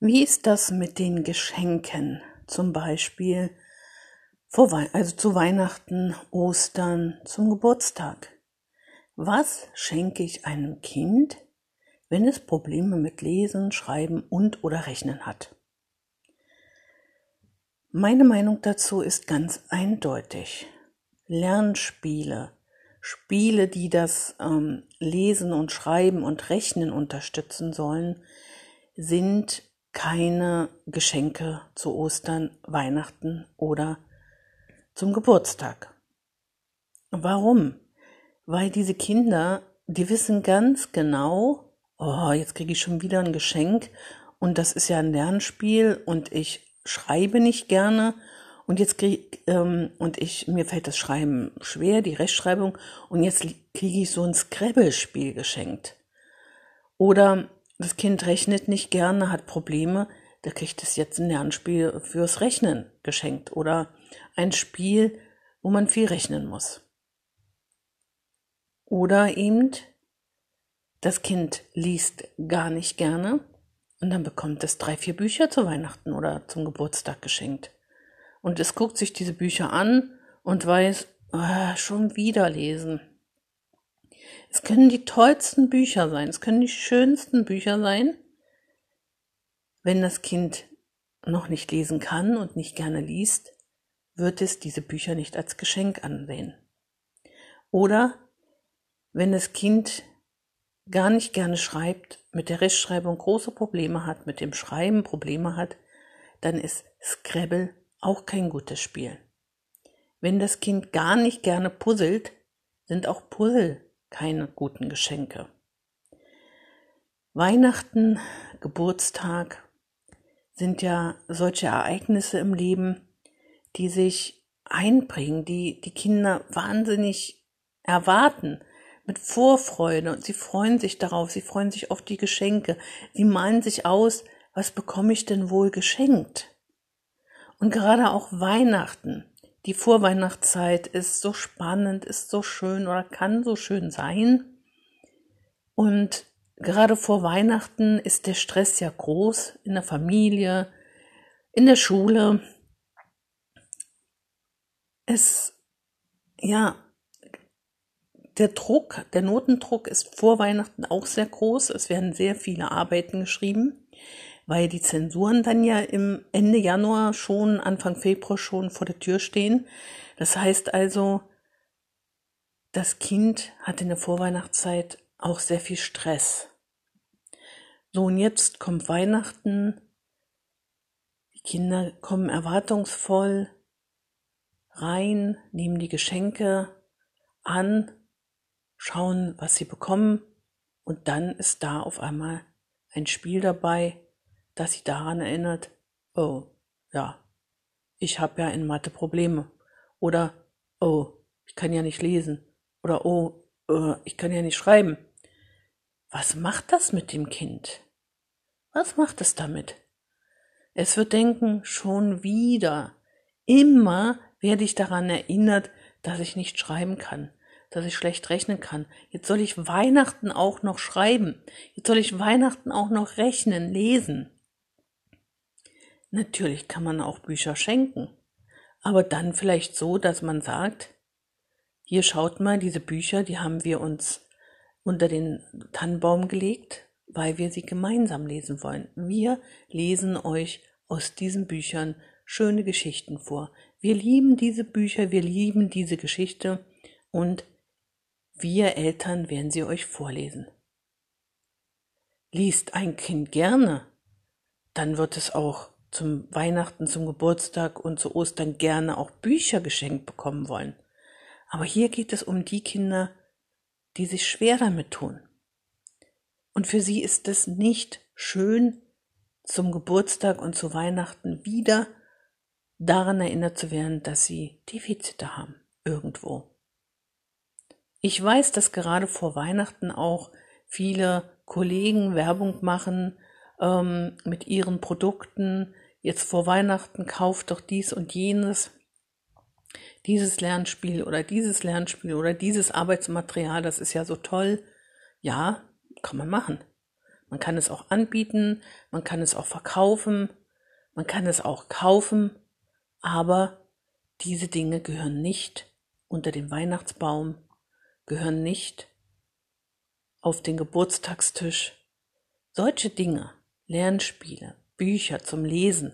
Wie ist das mit den Geschenken? Zum Beispiel also zu Weihnachten, Ostern, zum Geburtstag. Was schenke ich einem Kind, wenn es Probleme mit Lesen, Schreiben und oder Rechnen hat? Meine Meinung dazu ist ganz eindeutig. Lernspiele, Spiele, die das ähm, Lesen und Schreiben und Rechnen unterstützen sollen, sind keine Geschenke zu Ostern, Weihnachten oder zum Geburtstag. Warum? Weil diese Kinder, die wissen ganz genau, oh, jetzt kriege ich schon wieder ein Geschenk und das ist ja ein Lernspiel und ich schreibe nicht gerne und jetzt krieg, ähm, und ich mir fällt das Schreiben schwer, die Rechtschreibung und jetzt kriege ich so ein Scrabble-Spiel geschenkt. Oder das Kind rechnet nicht gerne, hat Probleme, da kriegt es jetzt ein Lernspiel fürs Rechnen geschenkt oder ein Spiel, wo man viel rechnen muss. Oder eben das Kind liest gar nicht gerne und dann bekommt es drei, vier Bücher zu Weihnachten oder zum Geburtstag geschenkt. Und es guckt sich diese Bücher an und weiß, oh, schon wieder lesen. Es können die tollsten Bücher sein, es können die schönsten Bücher sein. Wenn das Kind noch nicht lesen kann und nicht gerne liest, wird es diese Bücher nicht als Geschenk ansehen. Oder wenn das Kind gar nicht gerne schreibt, mit der Rechtschreibung große Probleme hat, mit dem Schreiben Probleme hat, dann ist Scrabble auch kein gutes Spiel. Wenn das Kind gar nicht gerne puzzelt, sind auch Puzzle keine guten Geschenke. Weihnachten, Geburtstag sind ja solche Ereignisse im Leben, die sich einbringen, die die Kinder wahnsinnig erwarten, mit Vorfreude und sie freuen sich darauf, sie freuen sich auf die Geschenke, sie malen sich aus, was bekomme ich denn wohl geschenkt? Und gerade auch Weihnachten die Vorweihnachtszeit ist so spannend, ist so schön oder kann so schön sein. Und gerade vor Weihnachten ist der Stress ja groß in der Familie, in der Schule. Es, ja, der Druck, der Notendruck ist vor Weihnachten auch sehr groß. Es werden sehr viele Arbeiten geschrieben weil die Zensuren dann ja im Ende Januar schon, Anfang Februar schon vor der Tür stehen. Das heißt also, das Kind hat in der Vorweihnachtszeit auch sehr viel Stress. So, und jetzt kommt Weihnachten. Die Kinder kommen erwartungsvoll rein, nehmen die Geschenke an, schauen, was sie bekommen, und dann ist da auf einmal ein Spiel dabei, dass sie daran erinnert, oh, ja, ich habe ja in Mathe Probleme. Oder, oh, ich kann ja nicht lesen. Oder, oh, uh, ich kann ja nicht schreiben. Was macht das mit dem Kind? Was macht es damit? Es wird denken, schon wieder. Immer werde ich daran erinnert, dass ich nicht schreiben kann, dass ich schlecht rechnen kann. Jetzt soll ich Weihnachten auch noch schreiben. Jetzt soll ich Weihnachten auch noch rechnen, lesen. Natürlich kann man auch Bücher schenken, aber dann vielleicht so, dass man sagt, hier schaut mal, diese Bücher, die haben wir uns unter den Tannenbaum gelegt, weil wir sie gemeinsam lesen wollen. Wir lesen euch aus diesen Büchern schöne Geschichten vor. Wir lieben diese Bücher, wir lieben diese Geschichte und wir Eltern werden sie euch vorlesen. Liest ein Kind gerne, dann wird es auch zum Weihnachten, zum Geburtstag und zu Ostern gerne auch Bücher geschenkt bekommen wollen. Aber hier geht es um die Kinder, die sich schwer damit tun. Und für sie ist es nicht schön, zum Geburtstag und zu Weihnachten wieder daran erinnert zu werden, dass sie Defizite haben, irgendwo. Ich weiß, dass gerade vor Weihnachten auch viele Kollegen Werbung machen ähm, mit ihren Produkten. Jetzt vor Weihnachten kauft doch dies und jenes, dieses Lernspiel oder dieses Lernspiel oder dieses Arbeitsmaterial, das ist ja so toll. Ja, kann man machen. Man kann es auch anbieten, man kann es auch verkaufen, man kann es auch kaufen, aber diese Dinge gehören nicht unter den Weihnachtsbaum, gehören nicht auf den Geburtstagstisch. Solche Dinge, Lernspiele, Bücher zum Lesen,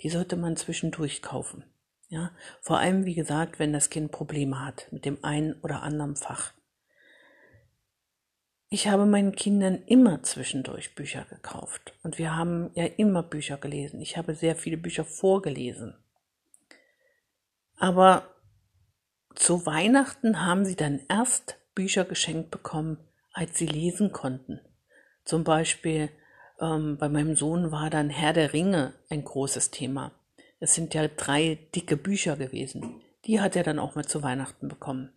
die sollte man zwischendurch kaufen. Ja, vor allem, wie gesagt, wenn das Kind Probleme hat mit dem einen oder anderen Fach. Ich habe meinen Kindern immer zwischendurch Bücher gekauft und wir haben ja immer Bücher gelesen. Ich habe sehr viele Bücher vorgelesen. Aber zu Weihnachten haben sie dann erst Bücher geschenkt bekommen, als sie lesen konnten. Zum Beispiel ähm, bei meinem Sohn war dann Herr der Ringe ein großes Thema. Es sind ja drei dicke Bücher gewesen. Die hat er dann auch mal zu Weihnachten bekommen.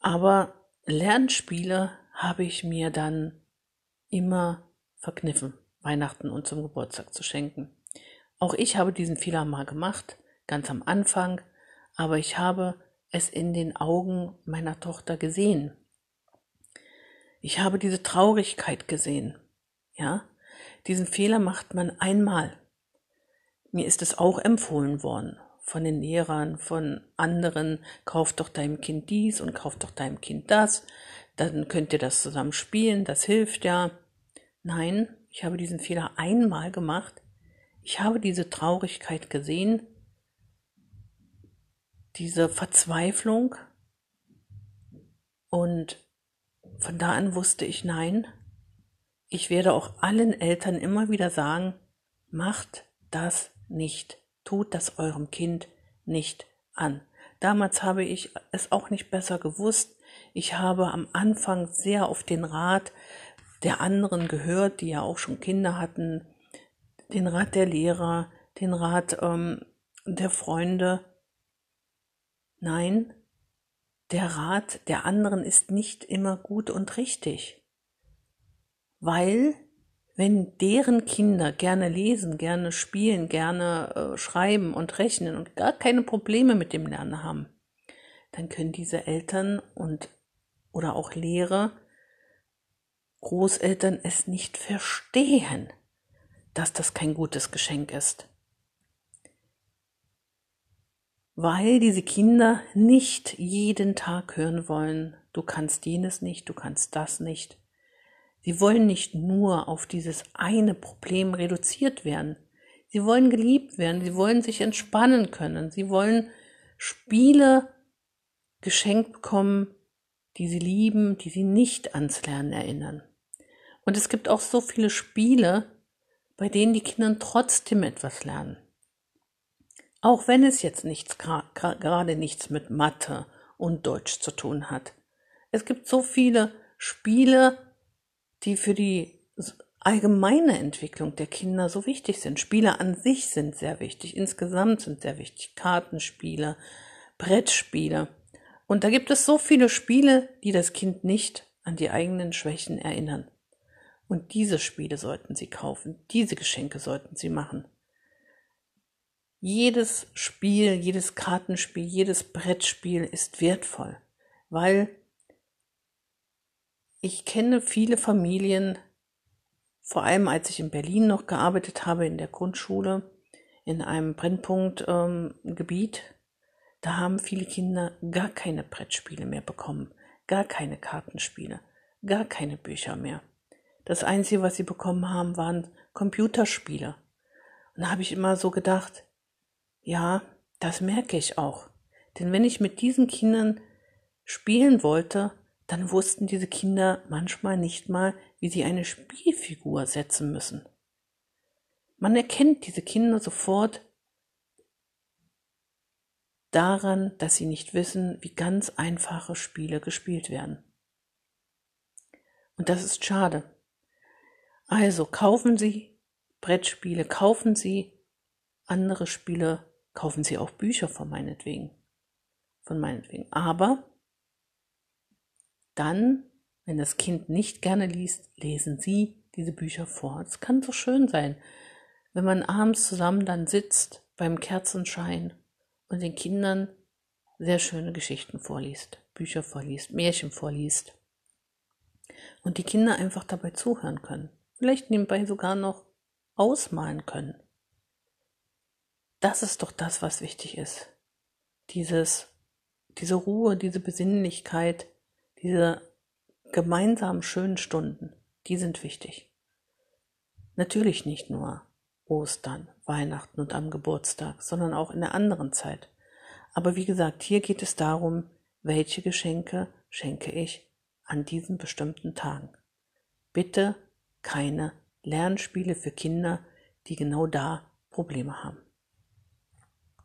Aber Lernspiele habe ich mir dann immer verkniffen, Weihnachten und zum Geburtstag zu schenken. Auch ich habe diesen Fehler mal gemacht, ganz am Anfang, aber ich habe es in den Augen meiner Tochter gesehen. Ich habe diese Traurigkeit gesehen. Ja, diesen Fehler macht man einmal. Mir ist es auch empfohlen worden von den Lehrern, von anderen, kauf doch deinem Kind dies und kauf doch deinem Kind das, dann könnt ihr das zusammen spielen, das hilft ja. Nein, ich habe diesen Fehler einmal gemacht. Ich habe diese Traurigkeit gesehen, diese Verzweiflung und von da an wusste ich nein. Ich werde auch allen Eltern immer wieder sagen, macht das nicht. Tut das eurem Kind nicht an. Damals habe ich es auch nicht besser gewusst. Ich habe am Anfang sehr auf den Rat der anderen gehört, die ja auch schon Kinder hatten, den Rat der Lehrer, den Rat ähm, der Freunde. Nein, der Rat der anderen ist nicht immer gut und richtig, weil wenn deren Kinder gerne lesen, gerne spielen, gerne äh, schreiben und rechnen und gar keine Probleme mit dem Lernen haben, dann können diese Eltern und oder auch Lehrer, Großeltern es nicht verstehen, dass das kein gutes Geschenk ist. Weil diese Kinder nicht jeden Tag hören wollen, du kannst jenes nicht, du kannst das nicht, Sie wollen nicht nur auf dieses eine Problem reduziert werden. Sie wollen geliebt werden. Sie wollen sich entspannen können. Sie wollen Spiele geschenkt bekommen, die sie lieben, die sie nicht ans Lernen erinnern. Und es gibt auch so viele Spiele, bei denen die Kinder trotzdem etwas lernen. Auch wenn es jetzt nichts, gerade nichts mit Mathe und Deutsch zu tun hat. Es gibt so viele Spiele, die für die allgemeine Entwicklung der Kinder so wichtig sind. Spiele an sich sind sehr wichtig, insgesamt sind sehr wichtig. Kartenspiele, Brettspiele. Und da gibt es so viele Spiele, die das Kind nicht an die eigenen Schwächen erinnern. Und diese Spiele sollten Sie kaufen, diese Geschenke sollten Sie machen. Jedes Spiel, jedes Kartenspiel, jedes Brettspiel ist wertvoll, weil ich kenne viele Familien, vor allem als ich in Berlin noch gearbeitet habe, in der Grundschule, in einem Brennpunktgebiet, ähm, da haben viele Kinder gar keine Brettspiele mehr bekommen, gar keine Kartenspiele, gar keine Bücher mehr. Das Einzige, was sie bekommen haben, waren Computerspiele. Und da habe ich immer so gedacht, ja, das merke ich auch. Denn wenn ich mit diesen Kindern spielen wollte, dann wussten diese Kinder manchmal nicht mal, wie sie eine Spielfigur setzen müssen. Man erkennt diese Kinder sofort daran, dass sie nicht wissen, wie ganz einfache Spiele gespielt werden. Und das ist schade. Also kaufen Sie Brettspiele, kaufen Sie andere Spiele, kaufen Sie auch Bücher von meinetwegen. Von meinetwegen. Aber dann, wenn das Kind nicht gerne liest, lesen Sie diese Bücher vor. Es kann so schön sein, wenn man abends zusammen dann sitzt beim Kerzenschein und den Kindern sehr schöne Geschichten vorliest, Bücher vorliest, Märchen vorliest. Und die Kinder einfach dabei zuhören können. Vielleicht nebenbei sogar noch ausmalen können. Das ist doch das, was wichtig ist. Dieses, diese Ruhe, diese Besinnlichkeit, diese gemeinsamen schönen Stunden, die sind wichtig. Natürlich nicht nur Ostern, Weihnachten und am Geburtstag, sondern auch in der anderen Zeit. Aber wie gesagt, hier geht es darum, welche Geschenke schenke ich an diesen bestimmten Tagen. Bitte keine Lernspiele für Kinder, die genau da Probleme haben.